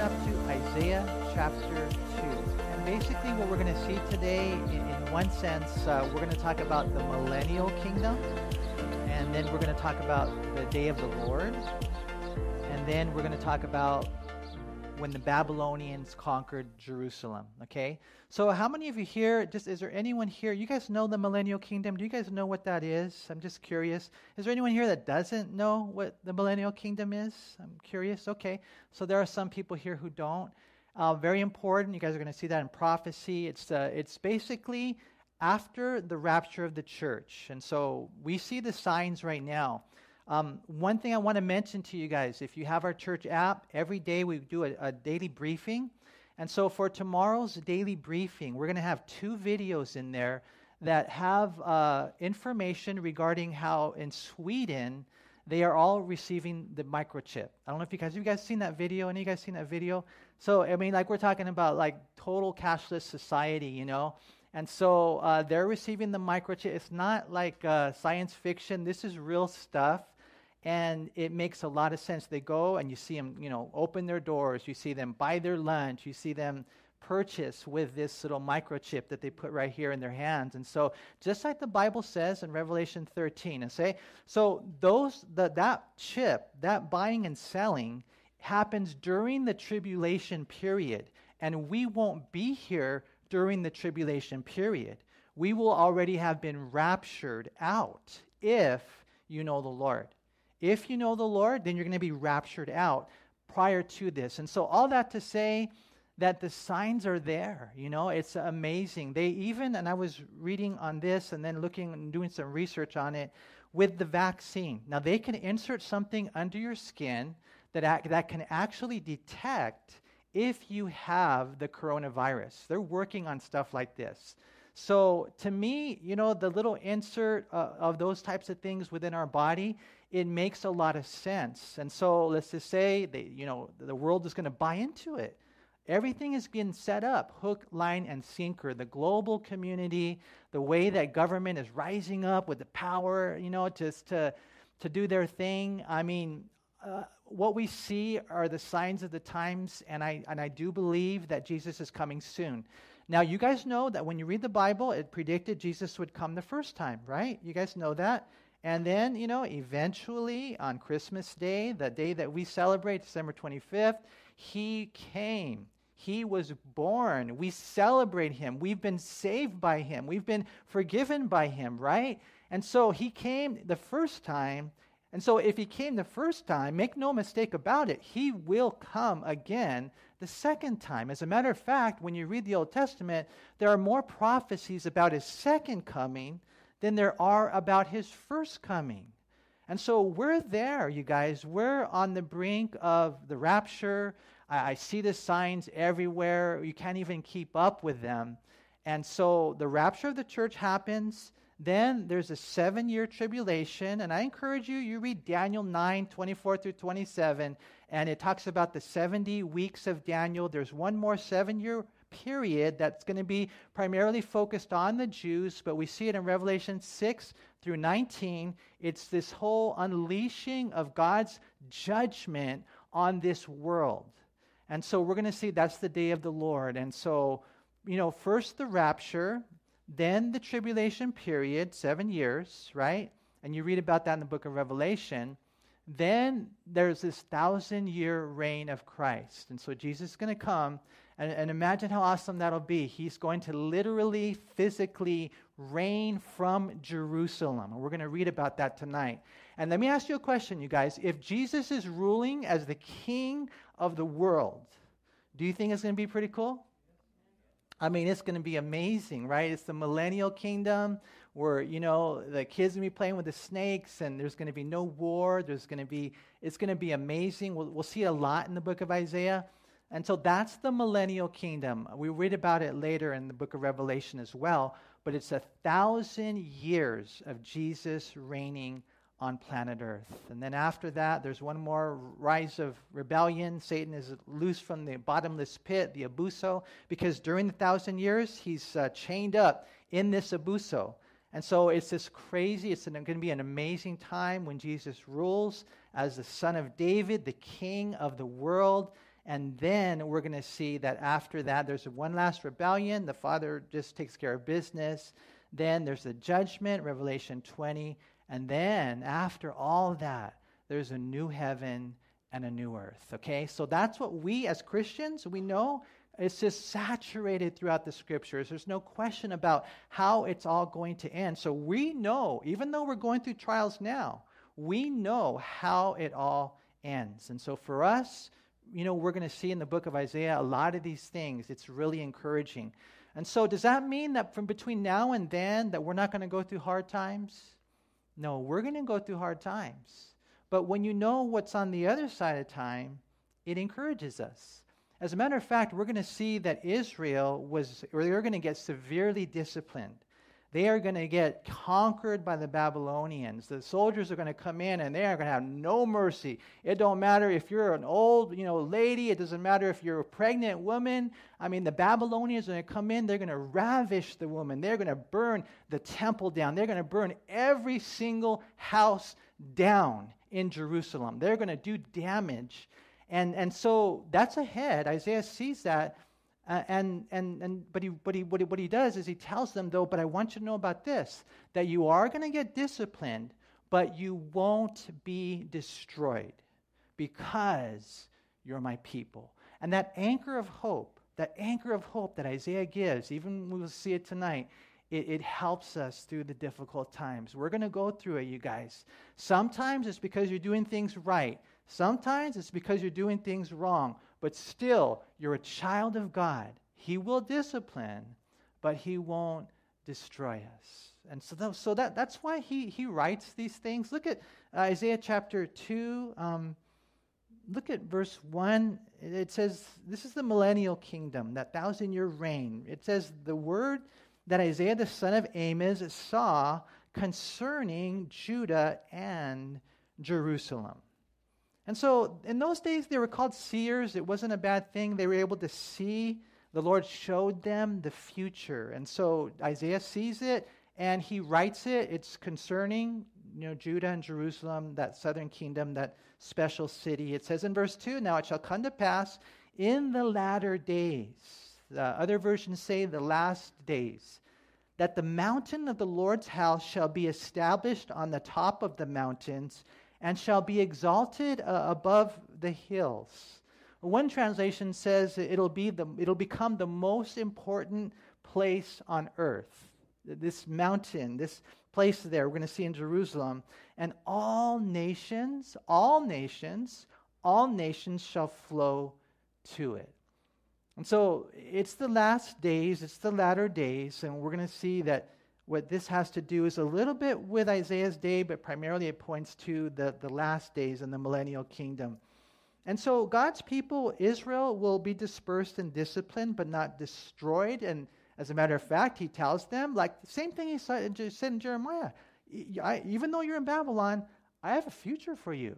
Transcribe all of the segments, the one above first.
up to Isaiah chapter 2. And basically, what we're going to see today, in, in one sense, uh, we're going to talk about the millennial kingdom, and then we're going to talk about the day of the Lord, and then we're going to talk about when the Babylonians conquered Jerusalem. Okay? So, how many of you here, just is there anyone here? You guys know the millennial kingdom? Do you guys know what that is? I'm just curious. Is there anyone here that doesn't know what the millennial kingdom is? I'm curious. Okay. So, there are some people here who don't. Uh, very important. You guys are going to see that in prophecy. It's, uh, it's basically after the rapture of the church. And so, we see the signs right now. Um, one thing I want to mention to you guys if you have our church app, every day we do a, a daily briefing. And so for tomorrow's daily briefing, we're going to have two videos in there that have uh, information regarding how in Sweden they are all receiving the microchip. I don't know if you guys you guys seen that video? Any of you guys seen that video? So I mean, like we're talking about like total cashless society, you know. And so uh, they're receiving the microchip. It's not like uh, science fiction. This is real stuff and it makes a lot of sense. They go and you see them, you know, open their doors. You see them buy their lunch. You see them purchase with this little microchip that they put right here in their hands. And so, just like the Bible says in Revelation 13, and say, so those the, that chip, that buying and selling, happens during the tribulation period, and we won't be here during the tribulation period. We will already have been raptured out if you know the Lord. If you know the Lord, then you're going to be raptured out prior to this. And so, all that to say that the signs are there. You know, it's amazing. They even, and I was reading on this and then looking and doing some research on it with the vaccine. Now, they can insert something under your skin that, that can actually detect if you have the coronavirus. They're working on stuff like this. So, to me, you know, the little insert uh, of those types of things within our body it makes a lot of sense. And so let's just say they, you know, the world is going to buy into it. Everything is being set up hook, line, and sinker. The global community, the way that government is rising up with the power, you know, just to, to do their thing. I mean, uh, what we see are the signs of the times, and I, and I do believe that Jesus is coming soon. Now, you guys know that when you read the Bible, it predicted Jesus would come the first time, right? You guys know that? And then, you know, eventually on Christmas Day, the day that we celebrate, December 25th, he came. He was born. We celebrate him. We've been saved by him. We've been forgiven by him, right? And so he came the first time. And so if he came the first time, make no mistake about it, he will come again the second time. As a matter of fact, when you read the Old Testament, there are more prophecies about his second coming than there are about his first coming. And so we're there, you guys. We're on the brink of the rapture. I, I, see the signs everywhere. You can't even keep up with them. And so the rapture of the church happens. Then there's a seven year tribulation. And I encourage you, you read Daniel 9 24 through 27, and it talks about the 70 weeks of Daniel. There's one more seven year period that's going to be primarily focused on the Jews, but we see it in Revelation 6 through 19. It's this whole unleashing of God's judgment on this world. And so we're going to see that's the day of the Lord. And so, you know, first the rapture, then the tribulation period, seven years, right? And you read about that in the book of Revelation. Then there's this thousand year reign of Christ. And so Jesus is going to come and, and imagine how awesome that'll be. He's going to literally, physically reign from Jerusalem. And we're going to read about that tonight. And let me ask you a question, you guys. If Jesus is ruling as the king of the world, do you think it's going to be pretty cool? I mean, it's going to be amazing, right? It's the millennial kingdom where, you know, the kids going to be playing with the snakes and there's going to be no war. There's going to be, it's going to be amazing. We'll, we'll see a lot in the book of Isaiah. And so that's the millennial kingdom. We read about it later in the book of Revelation as well, but it's a thousand years of Jesus reigning on planet Earth. And then after that, there's one more rise of rebellion. Satan is loose from the bottomless pit, the abuso, because during the thousand years, he's uh, chained up in this abuso. And so it's this crazy, it's going to be an amazing time when Jesus rules as the son of David, the king of the world And then we're going to see that after that, there's one last rebellion. The Father just takes care of business. Then there's the judgment, Revelation 20. And then after all that, there's a new heaven and a new earth. Okay? So that's what we as Christians, we know it's just saturated throughout the scriptures. There's no question about how it's all going to end. So we know, even though we're going through trials now, we know how it all ends. And so for us, you know, we're going to see in the book of Isaiah a lot of these things. It's really encouraging. And so, does that mean that from between now and then that we're not going to go through hard times? No, we're going to go through hard times. But when you know what's on the other side of time, it encourages us. As a matter of fact, we're going to see that Israel was, or they're going to get severely disciplined they are going to get conquered by the Babylonians. The soldiers are going to come in and they are going to have no mercy. It don't matter if you're an old, you know, lady, it doesn't matter if you're a pregnant woman. I mean, the Babylonians are going to come in, they're going to ravish the woman. They're going to burn the temple down. They're going to burn every single house down in Jerusalem. They're going to do damage. And and so that's ahead. Isaiah sees that uh, and, and, and, but, he, but, he, what, he, what he does is he tells them, though, but I want you to know about this that you are going to get disciplined, but you won't be destroyed because you're my people. And that anchor of hope, that anchor of hope that Isaiah gives, even we will see it tonight, it, it, helps us through the difficult times. We're going to go through it, you guys. Sometimes it's because you're doing things right, sometimes it's because you're doing things wrong but still, you're a child of God. He will discipline, but He won't destroy us. And so, that, so that, that's why he, he writes these things. Look at Isaiah chapter 2. Um, look at verse 1. It says, This is the millennial kingdom, that thousand year reign. It says, The word that Isaiah the son of Amoz saw concerning Judah and Jerusalem. And so in those days, they were called seers. It wasn't a bad thing. They were able to see. The Lord showed them the future. And so Isaiah sees it and he writes it. It's concerning you know, Judah and Jerusalem, that southern kingdom, that special city. It says in verse 2 Now it shall come to pass in the latter days, the other versions say the last days, that the mountain of the Lord's house shall be established on the top of the mountains and shall be exalted uh, above the hills. One translation says it'll, be the, it'll become the most important place on earth. This mountain, this place there, we're going to see in Jerusalem. And all nations, all nations, all nations shall flow to it. And so it's the last days, it's the latter days, and we're going to see that what this has to do is a little bit with Isaiah's day, but primarily it points to the, the last days in the millennial kingdom. And so God's people, Israel, will be dispersed and disciplined, but not destroyed. And as a matter of fact, he tells them, like the same thing he said in Jeremiah even though you're in Babylon, I have a future for you.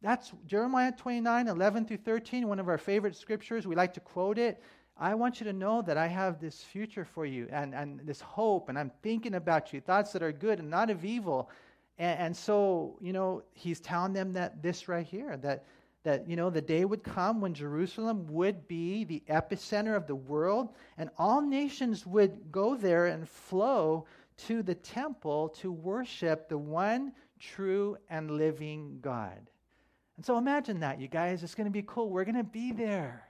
That's Jeremiah 29, 11 through 13, one of our favorite scriptures. We like to quote it. I want you to know that I have this future for you and, and this hope, and I'm thinking about you, thoughts that are good and not of evil. And, and so, you know, he's telling them that this right here, that, that, you know, the day would come when Jerusalem would be the epicenter of the world, and all nations would go there and flow to the temple to worship the one true and living God. And so imagine that, you guys. It's going to be cool. We're going to be there.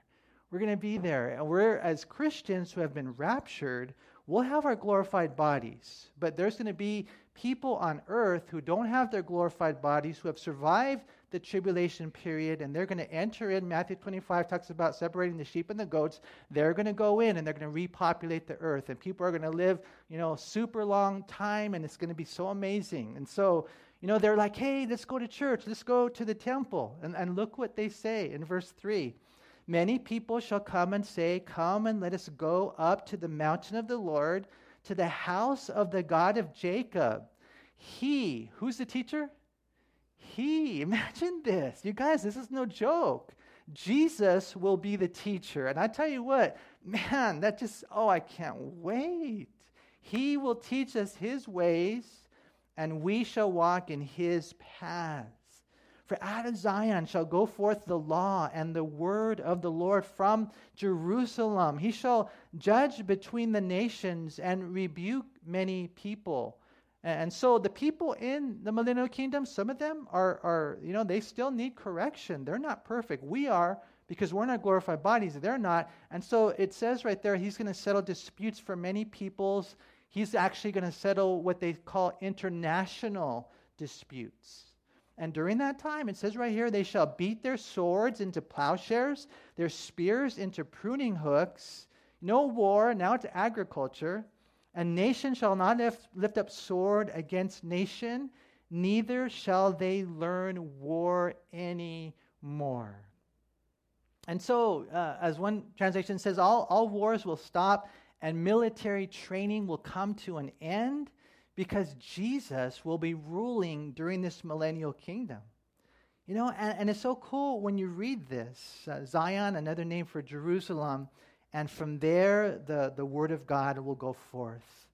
We're going to be there. And we're, as Christians who have been raptured, we'll have our glorified bodies. But there's going to be people on earth who don't have their glorified bodies, who have survived the tribulation period, and they're going to enter in. Matthew 25 talks about separating the sheep and the goats. They're going to go in and they're going to repopulate the earth. And people are going to live, you know, super long time, and it's going to be so amazing. And so, you know, they're like, hey, let's go to church, let's go to the temple. And, and look what they say in verse 3. Many people shall come and say, Come and let us go up to the mountain of the Lord, to the house of the God of Jacob. He, who's the teacher? He. Imagine this. You guys, this is no joke. Jesus will be the teacher. And I tell you what, man, that just, oh, I can't wait. He will teach us his ways, and we shall walk in his paths. For out of Zion shall go forth the law and the word of the Lord from Jerusalem. He shall judge between the nations and rebuke many people. And so the people in the millennial kingdom, some of them are, are, you know, they still need correction. They're not perfect. We are because we're not glorified bodies. They're not. And so it says right there, he's going to settle disputes for many peoples. He's actually going to settle what they call international disputes. And during that time, it says right here, they shall beat their swords into plowshares, their spears into pruning hooks. No war, now it's agriculture. A nation shall not lift, lift up sword against nation, neither shall they learn war any more. And so, uh, as one translation says, all, all wars will stop and military training will come to an end because Jesus will be ruling during this millennial kingdom. You know, and, and it's so cool when you read this uh, Zion, another name for Jerusalem, and from there the, the word of God will go forth.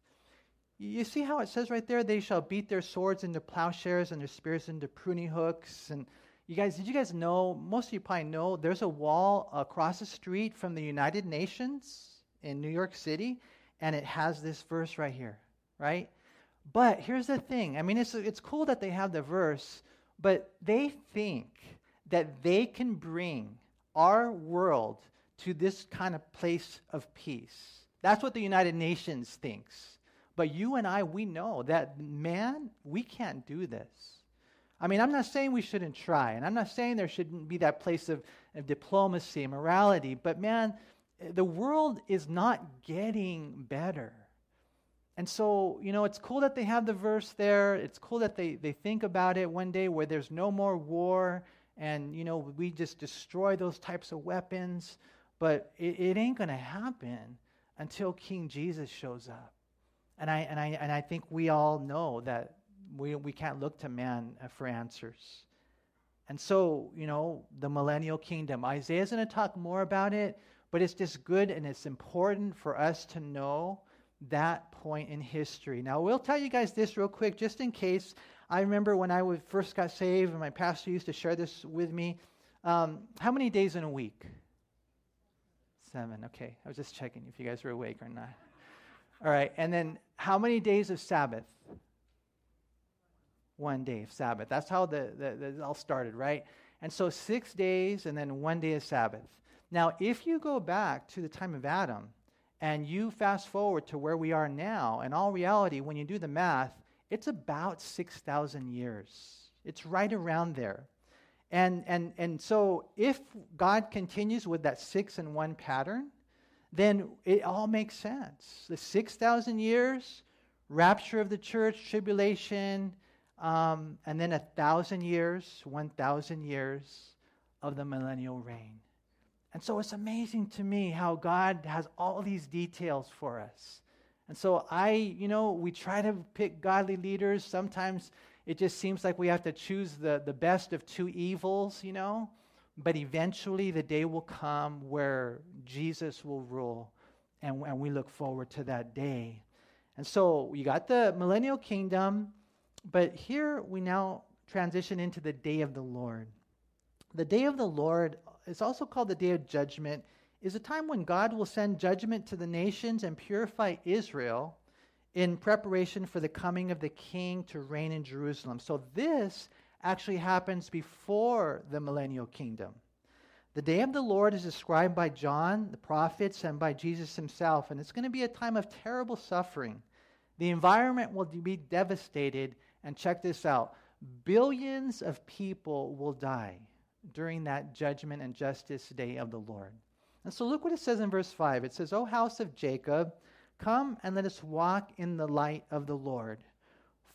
You see how it says right there, they shall beat their swords into plowshares and their spears into pruning hooks. And you guys, did you guys know? Most of you probably know there's a wall across the street from the United Nations in New York City, and it has this verse right here, right? But here's the thing I mean, it's, it's cool that they have the verse, but they think that they can bring our world to this kind of place of peace. That's what the United Nations thinks. But you and I, we know that, man, we can't do this. I mean, I'm not saying we shouldn't try, and I'm not saying there shouldn't be that place of, of diplomacy and morality, but man, the world is not getting better. And so, you know, it's cool that they have the verse there. It's cool that they, they think about it one day where there's no more war and, you know, we just destroy those types of weapons. But it, it ain't going to happen until King Jesus shows up. And I, and, I, and I think we all know that we, we can't look to man uh, for answers. And so, you know, the millennial kingdom, Isaiah's going to talk more about it, but it's just good and it's important for us to know that point in history. Now, we'll tell you guys this real quick, just in case. I remember when I first got saved, and my pastor used to share this with me. Um, how many days in a week? Seven. Okay. I was just checking if you guys were awake or not. All right. And then how many days of Sabbath? One day of Sabbath. That's how the, the, the all started, right? And so six days and then one day of Sabbath. Now, if you go back to the time of Adam and you fast forward to where we are now, in all reality, when you do the math, it's about 6,000 years. It's right around there. And, and, and so, if God continues with that six and one pattern, then it all makes sense. The 6,000 years, rapture of the church, tribulation, um, and then a thousand years, 1,000 years of the millennial reign. And so it's amazing to me how God has all these details for us. And so I, you know, we try to pick godly leaders. Sometimes it just seems like we have to choose the, the best of two evils, you know. But eventually the day will come where Jesus will rule. And, and we look forward to that day. And so you got the millennial kingdom, but here we now transition into the day of the Lord. The day of the Lord it's also called the Day of Judgment, is a time when God will send judgment to the nations and purify Israel in preparation for the coming of the king to reign in Jerusalem. So this actually happens before the millennial kingdom. The day of the Lord is described by John, the prophets, and by Jesus himself, and it's going to be a time of terrible suffering. The environment will be devastated, and check this out billions of people will die during that judgment and justice day of the Lord. And so look what it says in verse 5. It says, O house of Jacob, come and let us walk in the light of the Lord.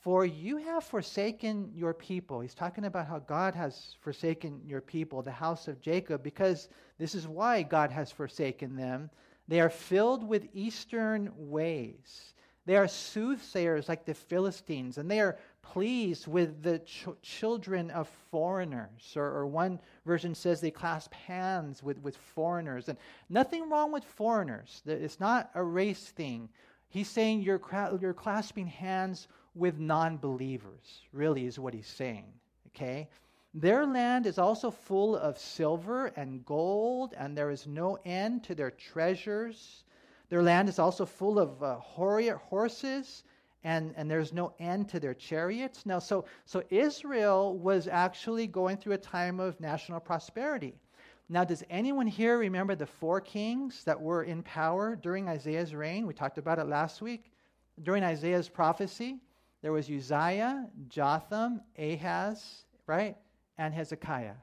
For you have forsaken your people. He's talking about how God has forsaken your people, the house of Jacob, because this is why God has forsaken them. They are filled with eastern ways. They are soothsayers like the Philistines, and they are pleased with the ch- children of foreigners. Or, or, one version says they clasp hands with, with foreigners. And nothing wrong with foreigners, it's not a race thing. He's saying you're, you're clasping hands with non believers, really, is what he's saying. Okay? Their land is also full of silver and gold, and there is no end to their treasures. Their land is also full of uh, horses, and, and there's no end to their chariots. Now, so, so Israel was actually going through a time of national prosperity. Now, does anyone here remember the four kings that were in power during Isaiah's reign? We talked about it last week. During Isaiah's prophecy, there was Uzziah, Jotham, Ahaz, right? And Hezekiah.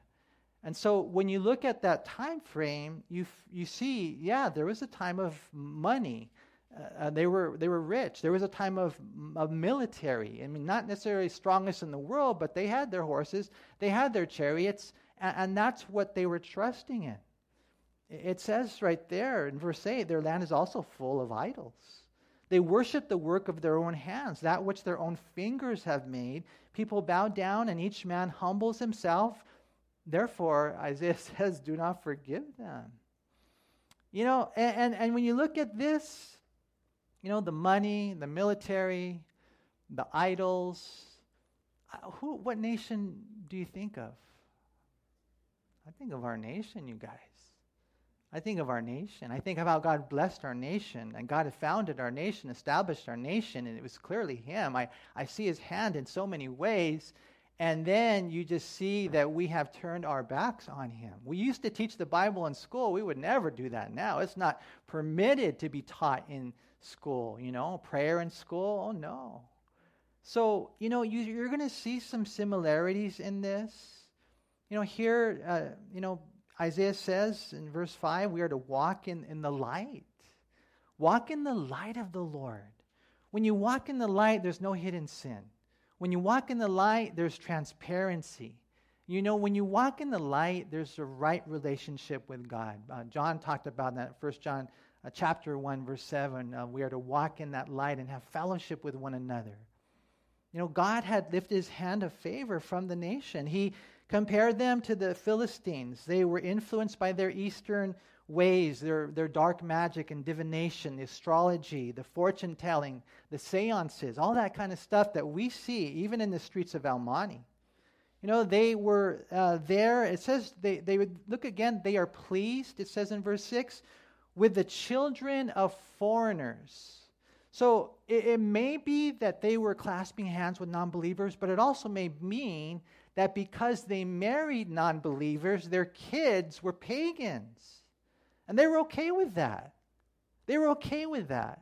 And so when you look at that time frame, you, you see, yeah, there was a time of money. Uh, uh, they, were, they were rich. There was a time of, of military. I mean, not necessarily strongest in the world, but they had their horses, they had their chariots, and, and that's what they were trusting in. It says right there in verse 8 their land is also full of idols. They worship the work of their own hands, that which their own fingers have made. People bow down, and each man humbles himself. Therefore, Isaiah says, Do not forgive them. You know, and, and, and when you look at this, you know, the money, the military, the idols, uh, who, what nation do you think of? I think of our nation, you guys. I think of our nation. I think of how God blessed our nation and God had founded our nation, established our nation, and it was clearly Him. I, I see His hand in so many ways. And then you just see that we have turned our backs on Him. We used to teach the Bible in school. We would never do that now. It's not permitted to be taught in school, you know, prayer in school. Oh, no. So, you know, you, you're going to see some similarities in this. You know, here, uh, you know, Isaiah says in verse 5, we are to walk in, in the light. Walk in the light of the Lord. When you walk in the light, there's no hidden sin. When you walk in the light, there's transparency. You know, when you walk in the light, there's a right relationship with God. Uh, John talked about that, First John uh, chapter 1, verse 7. Uh, we are to walk in that light and have fellowship with one another. You know, God had lifted his hand of favor from the nation. He compared them to the Philistines. They were influenced by their eastern ways, their, their dark magic and divination, the astrology, the fortune telling, the seances, all that kind of stuff that we see even in the streets of Monte. You know, they were uh, there. It says they, they would look again, they are pleased, it says in verse 6, with the children of foreigners. So it, it may be that they were clasping hands with non believers, but it also may mean that because they married non believers, their kids were pagans. And they were okay with that. They were okay with that.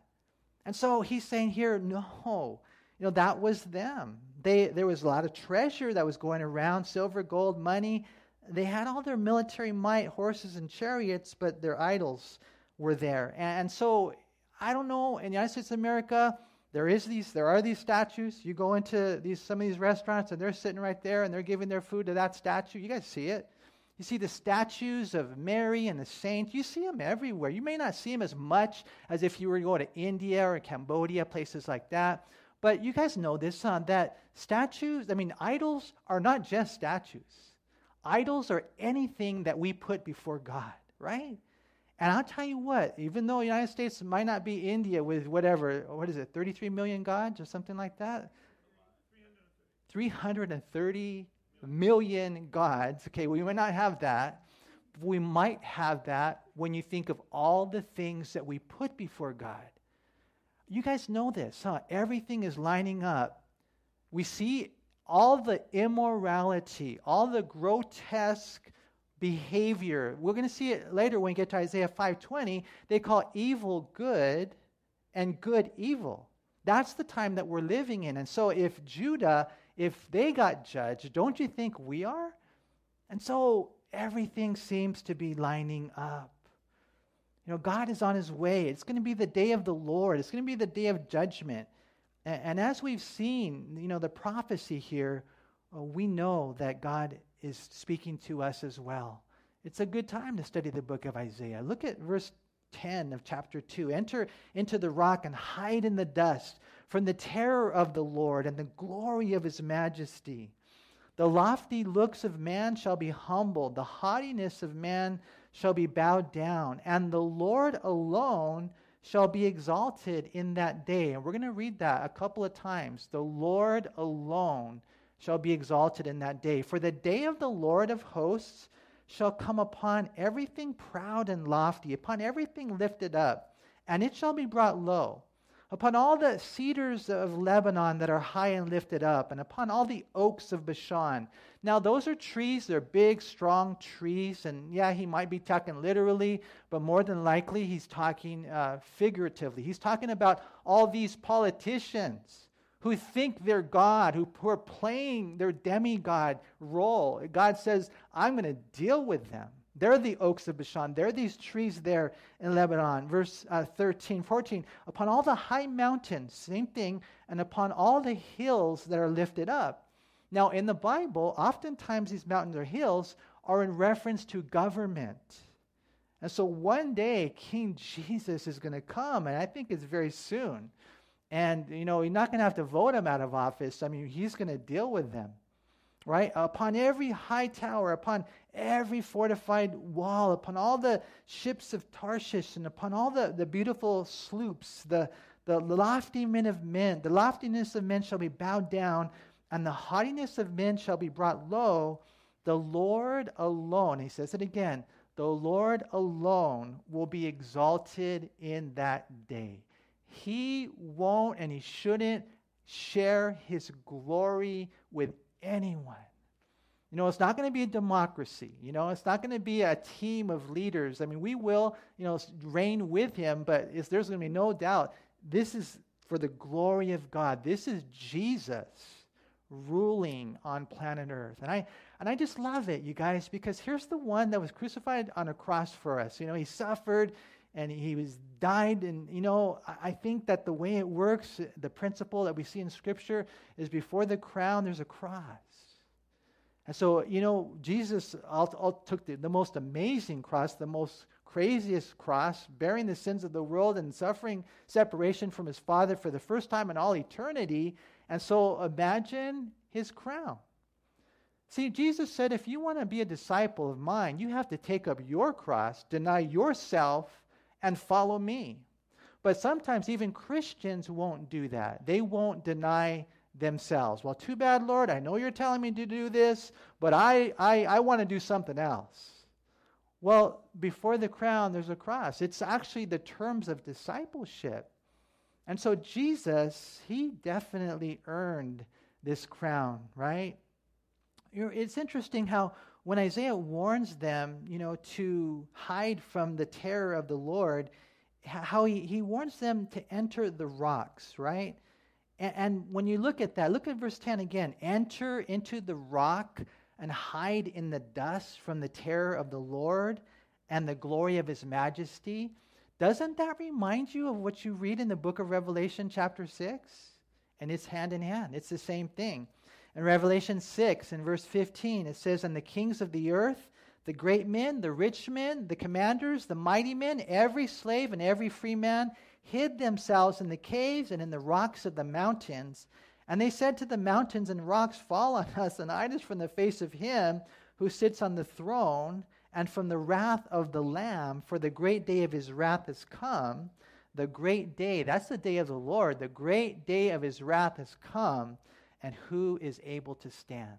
And so he's saying here, no, you know, that was them. They, there was a lot of treasure that was going around silver, gold, money. They had all their military might, horses and chariots, but their idols were there. And, and so, I don't know, in the United States of America, there is these there are these statues you go into these some of these restaurants and they're sitting right there and they're giving their food to that statue you guys see it you see the statues of Mary and the saints. You see them everywhere. You may not see them as much as if you were to go to India or Cambodia, places like that. But you guys know this, huh? That statues, I mean, idols are not just statues. Idols are anything that we put before God, right? And I'll tell you what, even though the United States might not be India with whatever, what is it, 33 million gods or something like that? 330 million gods. Okay, we might not have that. We might have that when you think of all the things that we put before God. You guys know this, huh? Everything is lining up. We see all the immorality, all the grotesque behavior. We're going to see it later when we get to Isaiah 5:20. They call evil good and good evil. That's the time that we're living in. And so if Judah if they got judged, don't you think we are? And so everything seems to be lining up. You know, God is on his way. It's going to be the day of the Lord, it's going to be the day of judgment. And, and as we've seen, you know, the prophecy here, uh, we know that God is speaking to us as well. It's a good time to study the book of Isaiah. Look at verse 10 of chapter 2. Enter into the rock and hide in the dust from the terror of the Lord and the glory of his majesty. The lofty looks of man shall be humbled, the haughtiness of man shall be bowed down, and the Lord alone shall be exalted in that day. And we're going to read that a couple of times. The Lord alone shall be exalted in that day. For the day of the Lord of hosts shall come upon everything proud and lofty, upon everything lifted up, and it shall be brought low upon all the cedars of Lebanon that are high and lifted up, and upon all the oaks of Bashan. Now, those are trees, they're big, strong trees, and yeah, he might be talking literally, but more than likely, he's talking uh, figuratively. He's talking about all these politicians who think they're God, who, who are playing their demigod role. God says, I'm going to deal with them. They're the oaks of Bashan. They're these trees there in Lebanon. Verse uh, 13, 14. Upon all the high mountains, same thing, and upon all the hills that are lifted up. Now, in the Bible, oftentimes these mountains or hills are in reference to government. And so one day, King Jesus is going to come, and I think it's very soon. And, you know, you're not going to have to vote him out of office. I mean, he's going to deal with them right? Upon every high tower, upon every fortified wall, upon all the ships of Tarshish, and upon all the, the beautiful sloops, the, the lofty men of men, the loftiness of men shall be bowed down, and the haughtiness of men shall be brought low. The Lord alone, he says it again, the Lord alone will be exalted in that day. He won't and he shouldn't share his glory with anyone. You know, it's not going to be a democracy. You know, it's not going to be a team of leaders. I mean, we will, you know, reign with him, but there's going to be no doubt this is for the glory of God. This is Jesus ruling on planet Earth. And I and I just love it, you guys, because here's the one that was crucified on a cross for us. You know, he suffered and he was died and you know i think that the way it works the principle that we see in scripture is before the crown there's a cross. And so you know jesus all, all took the, the most amazing cross the most craziest cross bearing the sins of the world and suffering separation from his father for the first time in all eternity. And so imagine his crown. See, Jesus said, if you want to be a disciple of mine, you have to take up your cross, deny yourself, and follow me. But sometimes even Christians won't do that. They won't deny themselves. Well, too bad, Lord. I know you're telling me to do this, but I, I, I want to do something else. Well, before the crown, there's a cross. It's actually the terms of discipleship. And so Jesus, he definitely earned this crown, right? It's interesting how when Isaiah warns them, you know, to hide from the terror of the Lord, how he, he warns them to enter the rocks, right? And, and when you look at that, look at verse 10 again. Enter into the rock and hide in the dust from the terror of the Lord and the glory of his majesty. Doesn't that remind you of what you read in the book of Revelation, chapter 6? And it's hand in hand, it's the same thing. In Revelation 6, in verse 15, it says, And the kings of the earth, the great men, the rich men, the commanders, the mighty men, every slave and every free man, hid themselves in the caves and in the rocks of the mountains. And they said to the mountains and rocks, Fall on us and hide us from the face of him who sits on the throne and from the wrath of the Lamb, for the great day of his wrath has come. The great day, that's the day of the Lord. The great day of his wrath has come and who is able to stand.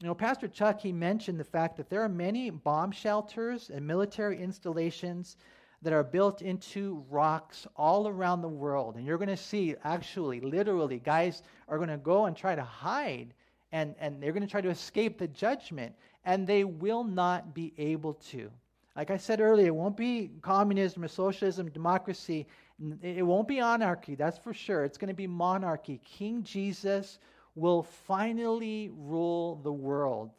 You know, Pastor Chuck, he mentioned the fact that there are many bomb shelters and military installations that are built into rocks all around the world. And you're going to see, actually, literally, guys are going to go and try to hide and, and they're going to try to escape the judgment, and they will not be able to. Like I said earlier, it won't be communism or socialism, democracy. It won't be anarchy, that's for sure. It's going to be monarchy. King Jesus will finally rule the world.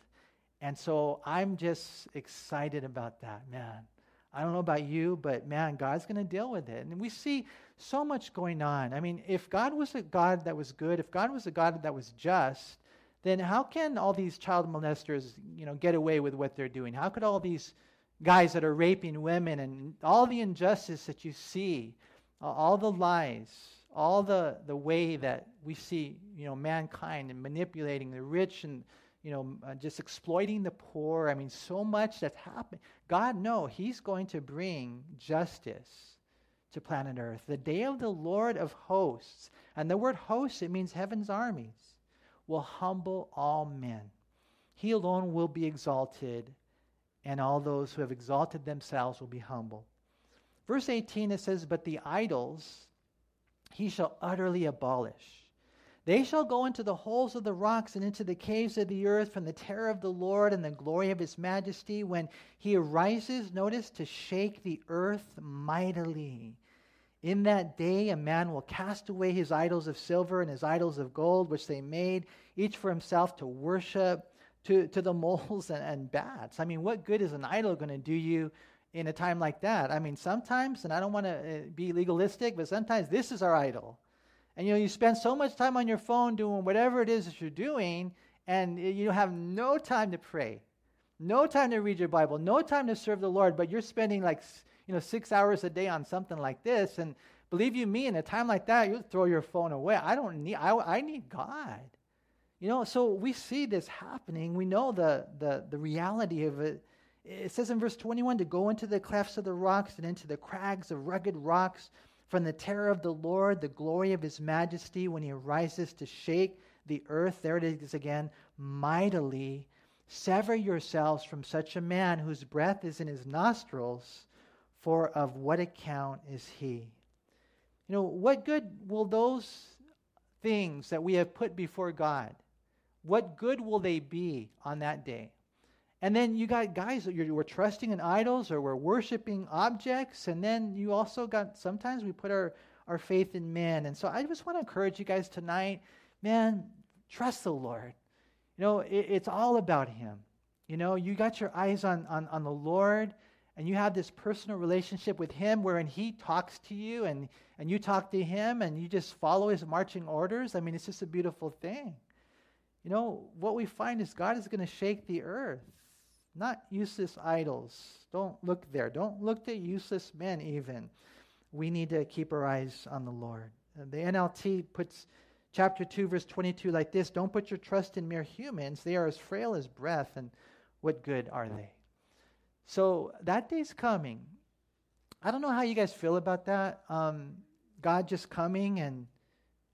And so I'm just excited about that, man. I don't know about you, but man, God's going to deal with it. And we see so much going on. I mean, if God was a God that was good, if God was a God that was just, then how can all these child molesters, you know, get away with what they're doing? How could all these guys that are raping women and all the injustice that you see all the lies, all the, the way that we see, you know, mankind and manipulating the rich and, you know, uh, just exploiting the poor. I mean, so much that's happening. God, no, He's going to bring justice to planet Earth. The day of the Lord of hosts. And the word hosts, it means heaven's armies. will humble all men. He alone will be exalted, and all those who have exalted themselves will be humble. Verse 18 it says, But the idols he shall utterly abolish. They shall go into the holes of the rocks and into the caves of the earth from the terror of the Lord and the glory of his majesty when he arises, notice, to shake the earth mightily. In that day, a man will cast away his idols of silver and his idols of gold, which they made, each for himself to worship, to, to the moles and, and bats. I mean, what good is an idol going to do you in a time like that? I mean, sometimes, and I don't want to uh, be legalistic, but sometimes this is our idol. And you know, you spend so much time on your phone doing whatever it is that you're doing, and you have no time to pray, no time to read your Bible, no time to serve the Lord, but you're spending like you know, six hours a day on something like this. And believe you me, in a time like that, you throw your phone away. I don't need, I, I need God. You know, so we see this happening. We know the, the, the reality of it. It says in verse 21 to go into the clefts of the rocks and into the crags of rugged rocks from the terror of the Lord, the glory of his majesty, when he arises to shake the earth. There it is again, mightily. Sever yourselves from such a man whose breath is in his nostrils for of what account is he? You know, what good will those things that we have put before God, what good will they be on that day? And then you got guys that you're, we're trusting in idols or we're worshiping objects. And then you also got, sometimes we put our, our faith in men. And so I just want to encourage you guys tonight, man, trust the Lord. You know, it, it's all about Him. You know, you got your eyes on, on, on the Lord and you have this personal relationship with him wherein he talks to you and, and you talk to him and you just follow his marching orders, I mean, it's just a beautiful thing. You know, what we find is God is going to shake the earth, not useless idols. Don't look there. Don't look to useless men, even. We need to keep our eyes on the Lord. The NLT puts chapter 2, verse 22 like this Don't put your trust in mere humans. They are as frail as breath, and what good are they? So that day's coming. I don't know how you guys feel about that. Um, God just coming and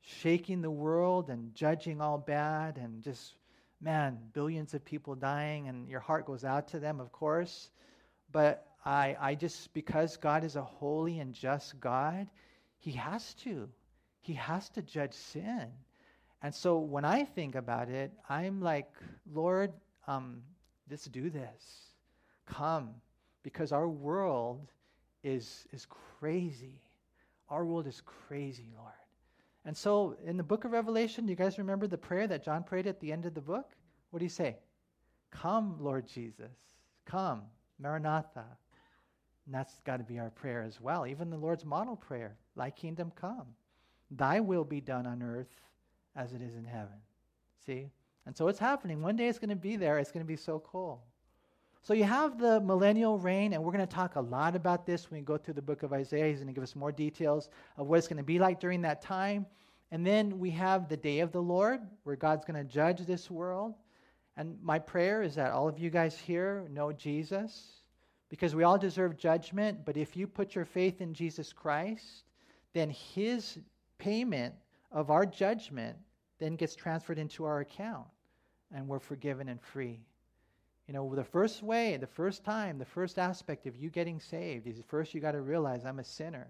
shaking the world and judging all bad and just, man, billions of people dying, and your heart goes out to them, of course. But I, I just, because God is a holy and just God, He has to. He has to judge sin. And so when I think about it, I'm like, Lord, um, do this come because our world is, is crazy. Our world is crazy, Lord. And so in the book of Revelation, you guys remember the prayer that John prayed at the end of the book? What do you say? Come, Lord Jesus. Come, Maranatha. And that's got to be our prayer as well. Even the Lord's model prayer Thy kingdom come. Thy will be done on earth as it is in heaven. See? And so it's happening. One day it's going to be there. It's going to be so cool. So you have the millennial reign, and we're going to talk a lot about this when we go through the book of Isaiah. He's going to give us more details of what it's going to be like during that time. And then we have the day of the Lord, where God's going to judge this world. And my prayer is that all of you guys here know Jesus, because we all deserve judgment. But if you put your faith in Jesus Christ, then his payment of our judgment then gets transferred into our account, and we're forgiven and free. You know, the first way, the first time, the first aspect of you getting saved is first you got to realize I'm a sinner.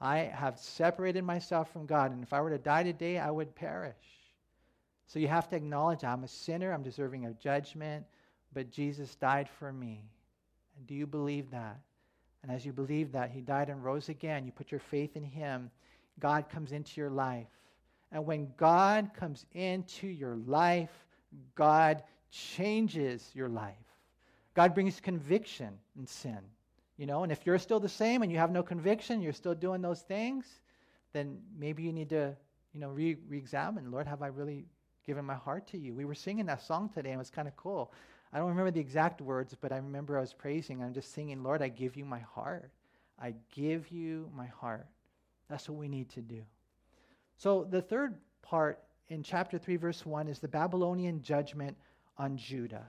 I have separated myself from God, and if I were to die today, I would perish. So you have to acknowledge I'm a sinner, I'm deserving of judgment, but Jesus died for me. And do you believe that? And as you believe that, He died and rose again, you put your faith in Him, God comes into your life. And when God comes into your life, God changes your life. God brings conviction in sin. You know, and if you're still the same and you have no conviction, you're still doing those things, then maybe you need to, you know, re examine. Lord, have I really given my heart to you? We were singing that song today, and it was kind of cool. I don't remember the exact words, but I remember I was praising. I'm just singing, Lord, I give you my heart. I give you my heart. That's what we need to do. So the third part in chapter 3, verse 1 is the Babylonian judgment on Judah.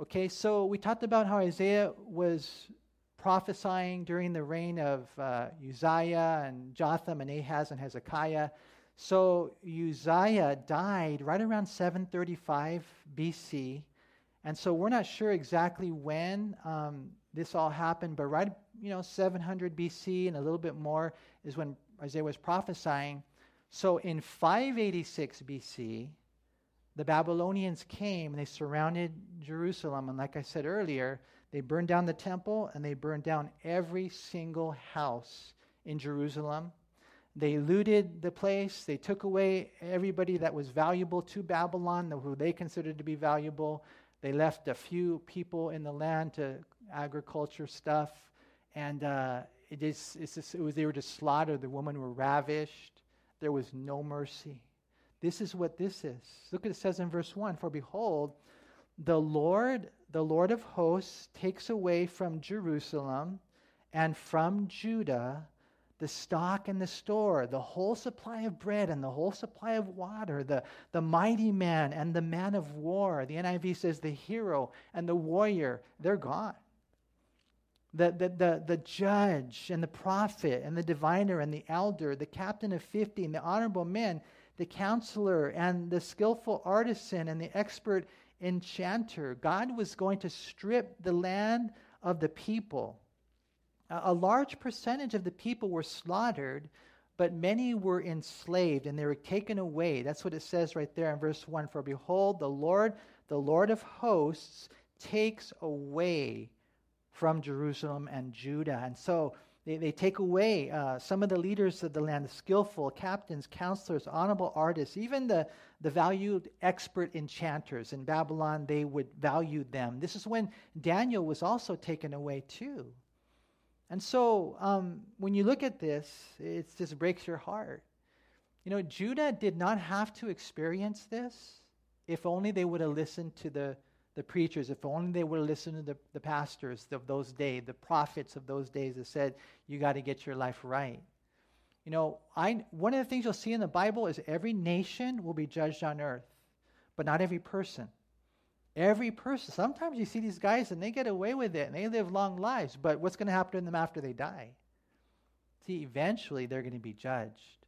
Okay, so we talked about how Isaiah was prophesying during the reign of uh, Uzziah and Jotham and Ahaz and Hezekiah. So Uzziah died right around 735 BC. And so we're not sure exactly when um, this all happened, but right, you know, 700 BC and a little bit more is when Isaiah was prophesying. So in 586 BC, the Babylonians came and they surrounded Jerusalem. And like I said earlier, they burned down the temple and they burned down every single house in Jerusalem. They looted the place. They took away everybody that was valuable to Babylon, who they considered to be valuable. They left a few people in the land to agriculture stuff. And uh, it, is, just, it was, they were just slaughtered. The women were ravished. There was no mercy. This is what this is. Look what it says in verse 1 For behold, the Lord, the Lord of hosts, takes away from Jerusalem and from Judah the stock and the store, the whole supply of bread and the whole supply of water, the, the mighty man and the man of war. The NIV says the hero and the warrior, they're gone. The, the, the, the judge and the prophet and the diviner and the elder, the captain of 50 and the honorable men, the counselor and the skillful artisan and the expert enchanter. God was going to strip the land of the people a large percentage of the people were slaughtered, but many were enslaved and they were taken away. That's what it says right there in verse 1 For behold, the Lord, the Lord of hosts, takes away from Jerusalem and Judah. And so they, they take away uh, some of the leaders of the land, the skillful captains, counselors, honorable artists, even the, the valued expert enchanters. In Babylon, they would value them. This is when Daniel was also taken away, too. And so um, when you look at this, it just breaks your heart. You know, Judah did not have to experience this if only they would have listened to the, the preachers, if only they would have listened to the, the pastors of those days, the prophets of those days that said, you got to get your life right. You know, I, one of the things you'll see in the Bible is every nation will be judged on earth, but not every person. Every person. Sometimes you see these guys and they get away with it and they live long lives, but what's going to happen to them after they die? See, eventually they're going to be judged.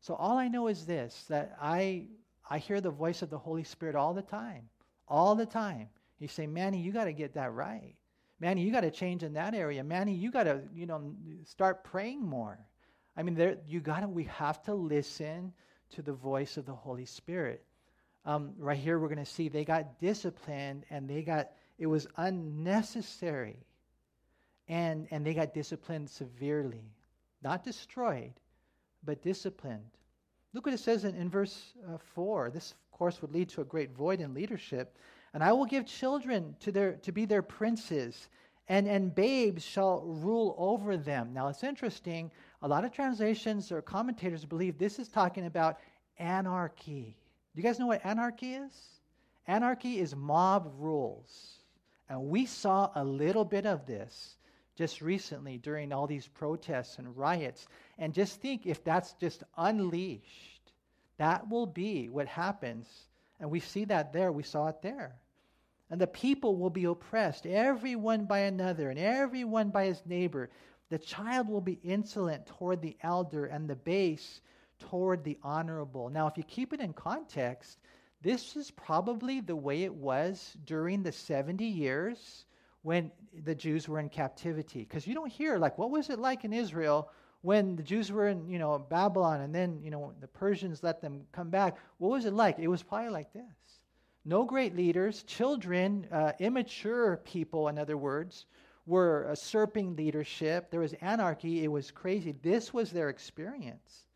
So all I know is this that I I hear the voice of the Holy Spirit all the time. All the time. You say, Manny, you got to get that right. Manny, you got to change in that area. Manny, you got to, you know, start praying more. I mean, there you got to we have to listen to the voice of the Holy Spirit um, right here we're going to see they got disciplined and they got it was unnecessary and and they got disciplined severely not destroyed but disciplined look what it says in, in verse uh, 4 this course would lead to a great void in leadership and i will give children to their to be their princes and and babes shall rule over them now it's interesting a lot of translations or commentators believe this is talking about anarchy do you guys know what anarchy is? Anarchy is mob rules. And we saw a little bit of this just recently during all these protests and riots. And just think if that's just unleashed, that will be what happens. And we see that there, we saw it there. And the people will be oppressed, everyone by another, and everyone by his neighbor. The child will be insolent toward the elder, and the base toward the honorable. Now, if you keep it in context, this is probably the way it was during the 70 years when the Jews were in captivity. Because you don't hear, like, what was it like in Israel when the Jews were in, you know, Babylon and then, you know, the Persians let them come back? What was it like? It was probably like this. No great leaders, children, uh, immature people, in other words, were usurping leadership. There was anarchy. It was crazy. This was their experience.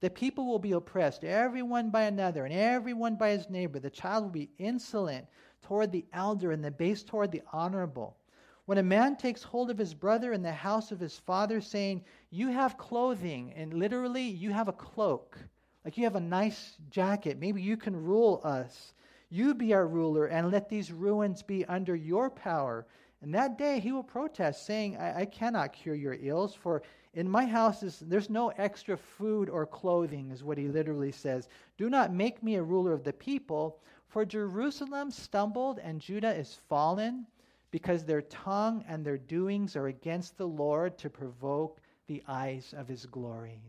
The people will be oppressed, everyone by another, and everyone by his neighbor. The child will be insolent toward the elder, and the base toward the honorable. When a man takes hold of his brother in the house of his father, saying, You have clothing, and literally, you have a cloak, like you have a nice jacket, maybe you can rule us. You be our ruler, and let these ruins be under your power. And that day he will protest, saying, I, I cannot cure your ills, for in my house is there's no extra food or clothing, is what he literally says. Do not make me a ruler of the people, for Jerusalem stumbled and Judah is fallen, because their tongue and their doings are against the Lord to provoke the eyes of his glory.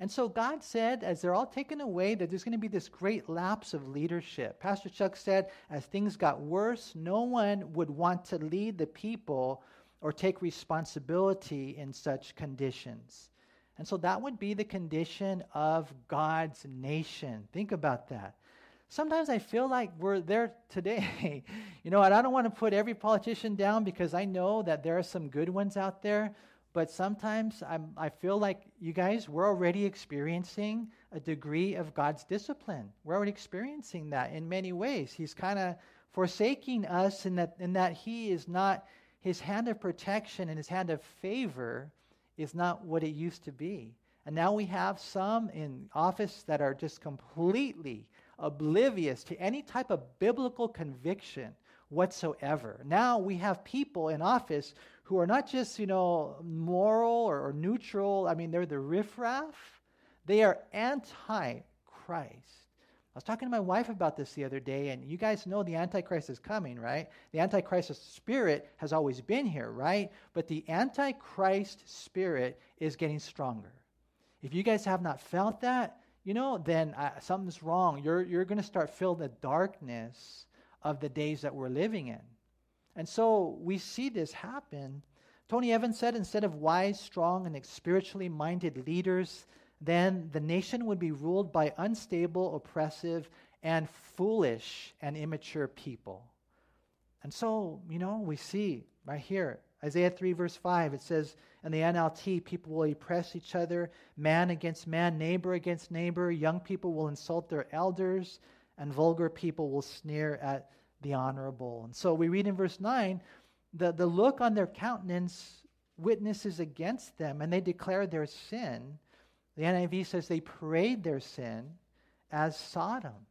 And so God said, as they're all taken away, that there's going to be this great lapse of leadership. Pastor Chuck said, as things got worse, no one would want to lead the people or take responsibility in such conditions. And so that would be the condition of God's nation. Think about that. Sometimes I feel like we're there today. you know, and I don't want to put every politician down because I know that there are some good ones out there. But sometimes I'm, I feel like you guys, we're already experiencing a degree of God's discipline. We're already experiencing that in many ways. He's kind of forsaking us in that, in that He is not, His hand of protection and His hand of favor is not what it used to be. And now we have some in office that are just completely oblivious to any type of biblical conviction whatsoever. Now we have people in office who are not just, you know, moral or, or neutral. I mean, they're the riffraff. They are anti Christ. I was talking to my wife about this the other day, and you guys know the Antichrist is coming, right? The Antichrist spirit has always been here, right? But the Antichrist spirit is getting stronger. If you guys have not felt that, you know, then uh, something's wrong. You're, you're going to start feeling the darkness of the days that we're living in. And so we see this happen. Tony Evans said instead of wise, strong, and spiritually minded leaders, then the nation would be ruled by unstable, oppressive, and foolish and immature people. And so, you know, we see right here, Isaiah 3, verse 5, it says in the NLT, people will oppress each other, man against man, neighbor against neighbor. Young people will insult their elders, and vulgar people will sneer at the honorable. And so we read in verse 9 the, the look on their countenance witnesses against them, and they declare their sin. The NIV says they parade their sin as Sodom.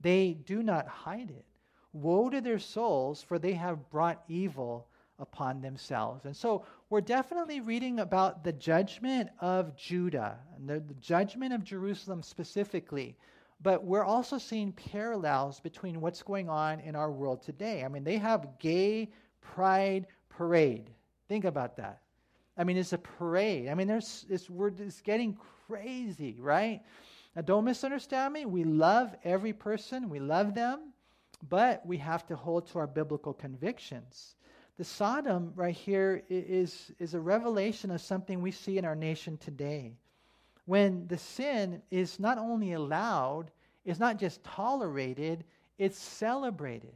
They do not hide it. Woe to their souls, for they have brought evil upon themselves. And so we're definitely reading about the judgment of Judah, and the, the judgment of Jerusalem specifically. But we're also seeing parallels between what's going on in our world today. I mean, they have gay pride parade. Think about that. I mean, it's a parade. I mean, there's it's we're it's getting crazy, right? Now, don't misunderstand me. We love every person, we love them, but we have to hold to our biblical convictions. The Sodom right here is, is a revelation of something we see in our nation today when the sin is not only allowed, it's not just tolerated, it's celebrated,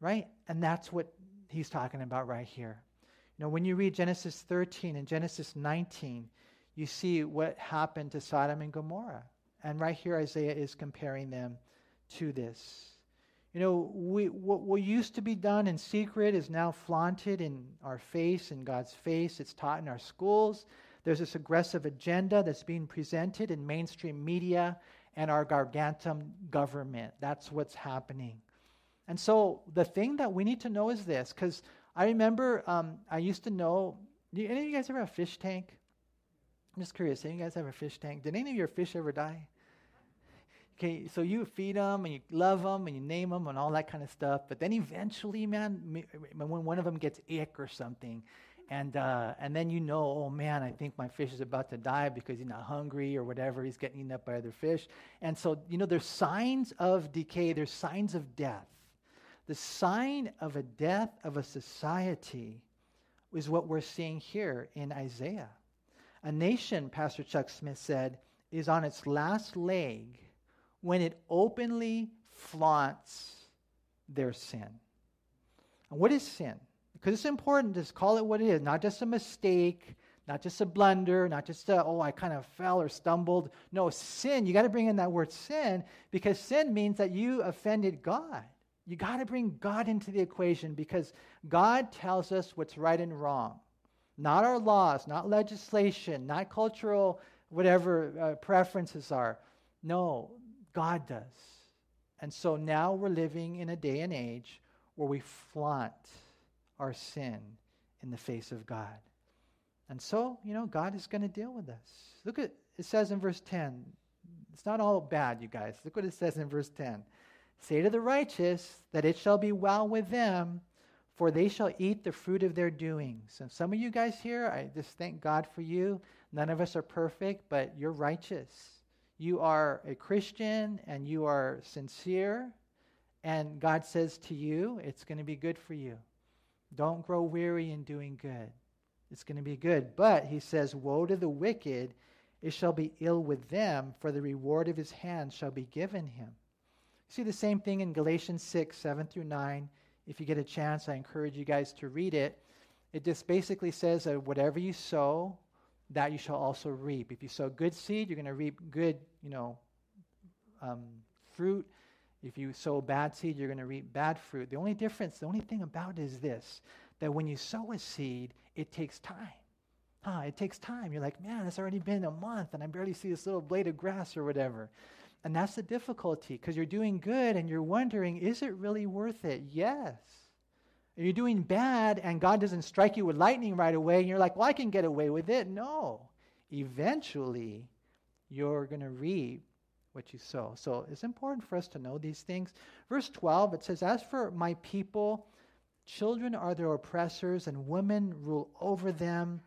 right? And that's what he's talking about right here. You know, when you read Genesis 13 and Genesis 19, you see what happened to Sodom and Gomorrah. And right here, Isaiah is comparing them to this. You know, we, what, what used to be done in secret is now flaunted in our face, in God's face. It's taught in our schools. There's this aggressive agenda that's being presented in mainstream media and our gargantum government. That's what's happening. And so the thing that we need to know is this, because I remember um, I used to know. any of you guys ever have a fish tank? I'm just curious. Any of you guys have a fish tank? Did any of your fish ever die? Okay, so you feed them and you love them and you name them and all that kind of stuff. But then eventually, man, when one of them gets ick or something, and uh, and then you know, oh man, I think my fish is about to die because he's not hungry or whatever. He's getting eaten up by other fish, and so you know, there's signs of decay. There's signs of death. The sign of a death of a society is what we're seeing here in Isaiah. A nation, Pastor Chuck Smith said, is on its last leg when it openly flaunts their sin. And what is sin? Because it's important to call it what it is, not just a mistake, not just a blunder, not just a, oh, I kind of fell or stumbled. No, sin, you got to bring in that word sin because sin means that you offended God. You got to bring God into the equation because God tells us what's right and wrong. Not our laws, not legislation, not cultural, whatever uh, preferences are. No, God does. And so now we're living in a day and age where we flaunt our sin in the face of God. And so, you know, God is going to deal with us. Look at it says in verse 10. It's not all bad, you guys. Look what it says in verse 10. Say to the righteous that it shall be well with them, for they shall eat the fruit of their doings. And some of you guys here, I just thank God for you. None of us are perfect, but you're righteous. You are a Christian and you are sincere. And God says to you, it's going to be good for you. Don't grow weary in doing good. It's going to be good. But he says, Woe to the wicked, it shall be ill with them, for the reward of his hand shall be given him. See the same thing in Galatians 6, 7 through 9. If you get a chance, I encourage you guys to read it. It just basically says that whatever you sow, that you shall also reap. If you sow good seed, you're going to reap good, you know, um, fruit. If you sow bad seed, you're going to reap bad fruit. The only difference, the only thing about it is this that when you sow a seed, it takes time. Huh, it takes time. You're like, man, it's already been a month and I barely see this little blade of grass or whatever. And that's the difficulty because you're doing good and you're wondering, is it really worth it? Yes. You're doing bad and God doesn't strike you with lightning right away and you're like, well, I can get away with it. No. Eventually, you're going to reap what you sow. So it's important for us to know these things. Verse 12, it says, As for my people, children are their oppressors and women rule over them.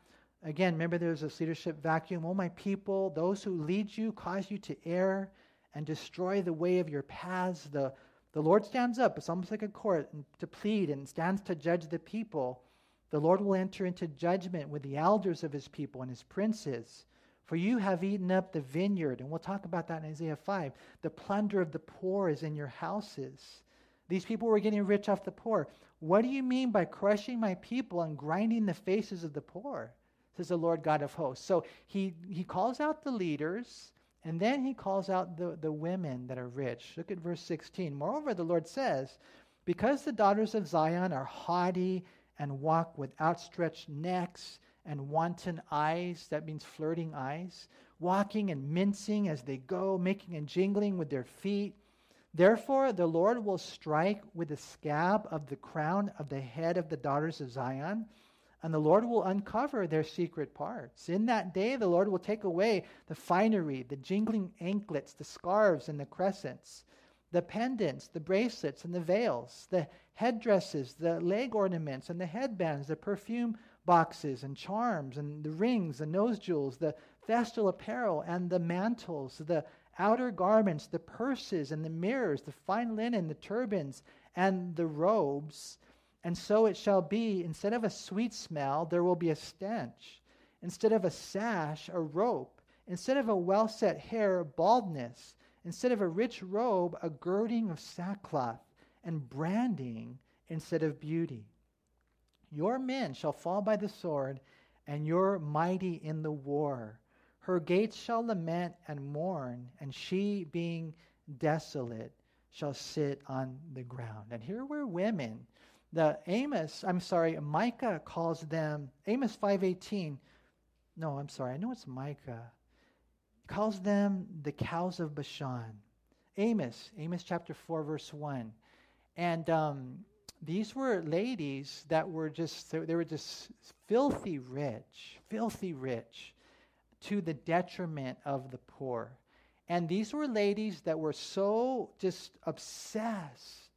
Again, remember there's this leadership vacuum. Oh, my people, those who lead you cause you to err and destroy the way of your paths. The, the Lord stands up, it's almost like a court, to plead and stands to judge the people. The Lord will enter into judgment with the elders of his people and his princes. For you have eaten up the vineyard, and we'll talk about that in Isaiah 5. The plunder of the poor is in your houses. These people were getting rich off the poor. What do you mean by crushing my people and grinding the faces of the poor? Says the Lord God of hosts. So he, he calls out the leaders and then he calls out the, the women that are rich. Look at verse 16. Moreover, the Lord says, Because the daughters of Zion are haughty and walk with outstretched necks and wanton eyes, that means flirting eyes, walking and mincing as they go, making and jingling with their feet. Therefore, the Lord will strike with the scab of the crown of the head of the daughters of Zion and the Lord will uncover their secret parts. In that day, the Lord will take away the finery, the jingling anklets, the scarves, and the crescents, the pendants, the bracelets, and the veils, the headdresses, the leg ornaments, and the headbands, the perfume boxes and charms, and the rings, the nose jewels, the festal apparel, and the mantles, the outer garments, the purses, and the mirrors, the fine linen, the turbans, and the robes and so it shall be, instead of a sweet smell, there will be a stench. Instead of a sash, a rope. Instead of a well set hair, baldness. Instead of a rich robe, a girding of sackcloth, and branding instead of beauty. Your men shall fall by the sword, and your mighty in the war. Her gates shall lament and mourn, and she, being desolate, shall sit on the ground. And here were women the Amos, I'm sorry, Micah calls them Amos 5:18. No, I'm sorry. I know it's Micah. Calls them the cows of Bashan. Amos, Amos chapter 4 verse 1. And um, these were ladies that were just they were just filthy rich, filthy rich to the detriment of the poor. And these were ladies that were so just obsessed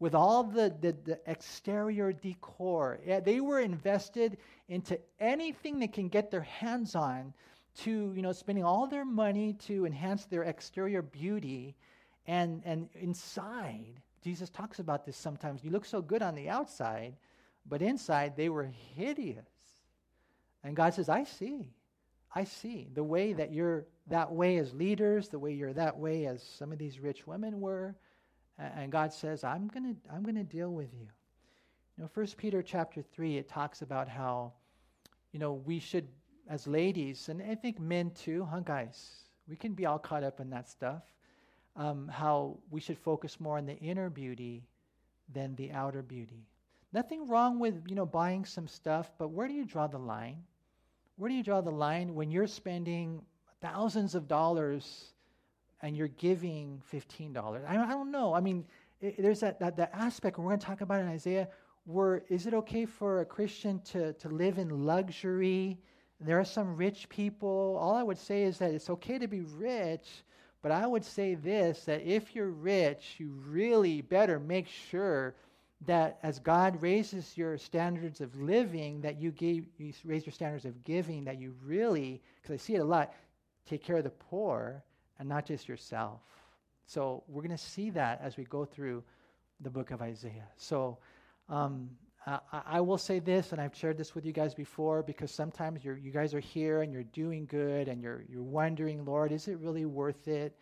with all the, the, the, exterior decor. Yeah, they were invested into anything they can get their hands on to, you know, spending all their money to enhance their exterior beauty. And, and inside, Jesus talks about this sometimes. You look so good on the outside, but inside they were hideous. And God says, I see. I see the way that you're that way as leaders, the way you're that way as some of these rich women were and God says, I'm going to I'm going to deal with you. You know, First Peter chapter 3, it talks about how, you know, we should, as ladies, and I think men too, huh, guys? We can be all caught up in that stuff. Um, how we should focus more on the inner beauty than the outer beauty. Nothing wrong with, you know, buying some stuff, but where do you draw the line? Where do you draw the line when you're spending thousands of dollars and you're giving $15. I, I don't know. I mean, it, there's that, that, that aspect, we're going to talk about in Isaiah, where is it okay for a Christian to, to live in luxury? There are some rich people. All I would say is that it's okay to be rich, but I would say this that if you're rich, you really better make sure that as God raises your standards of living, that you gave you raise your standards of giving, that you really, because I see it a lot, take care of the poor and not just yourself. So we're going to see that as we go through the book of Isaiah. So um, I, I, will say this, and I've shared this with you guys before, because sometimes you you guys are here and you're doing good, and you're you're wondering, Lord, is it really worth it?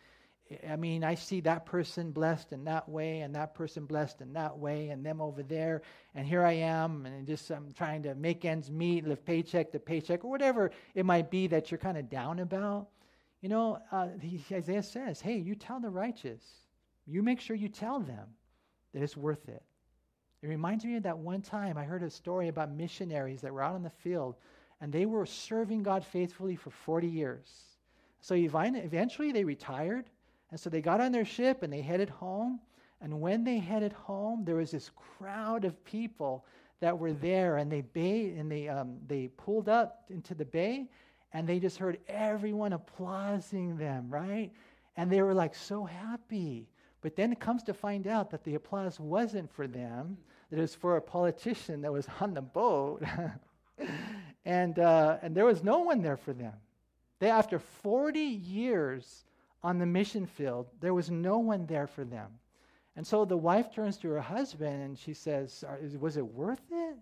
I mean, I see that person blessed in that way, and that person blessed in that way, and them over there, and here I am, and just I'm trying to make ends meet, live paycheck to paycheck, or whatever it might be that you're kind of down about. You know, uh, Isaiah says, "Hey, you tell the righteous, you make sure you tell them that it's worth it." It reminds me of that one time I heard a story about missionaries that were out in the field, and they were serving God faithfully for 40 years. So eventually they retired and so they got on their ship and they headed home. And when they headed home, there was this crowd of people that were there, and they bay, and they um, they pulled up into the bay, and they just heard everyone applauding them, right? And they were like so happy. But then it comes to find out that the applause wasn't for them; it was for a politician that was on the boat, and uh, and there was no one there for them. They, after 40 years on the mission field, there was no one there for them. And so the wife turns to her husband and she says, Was it worth it?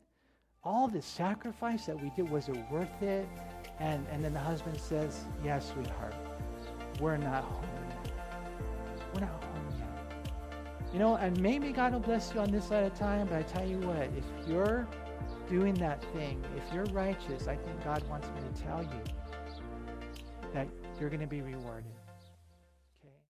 All the sacrifice that we did, was it worth it? And, and then the husband says, Yes, sweetheart, we're not home You know, and maybe God will bless you on this side of time, but I tell you what, if you're doing that thing, if you're righteous, I think God wants me to tell you that you're going to be rewarded.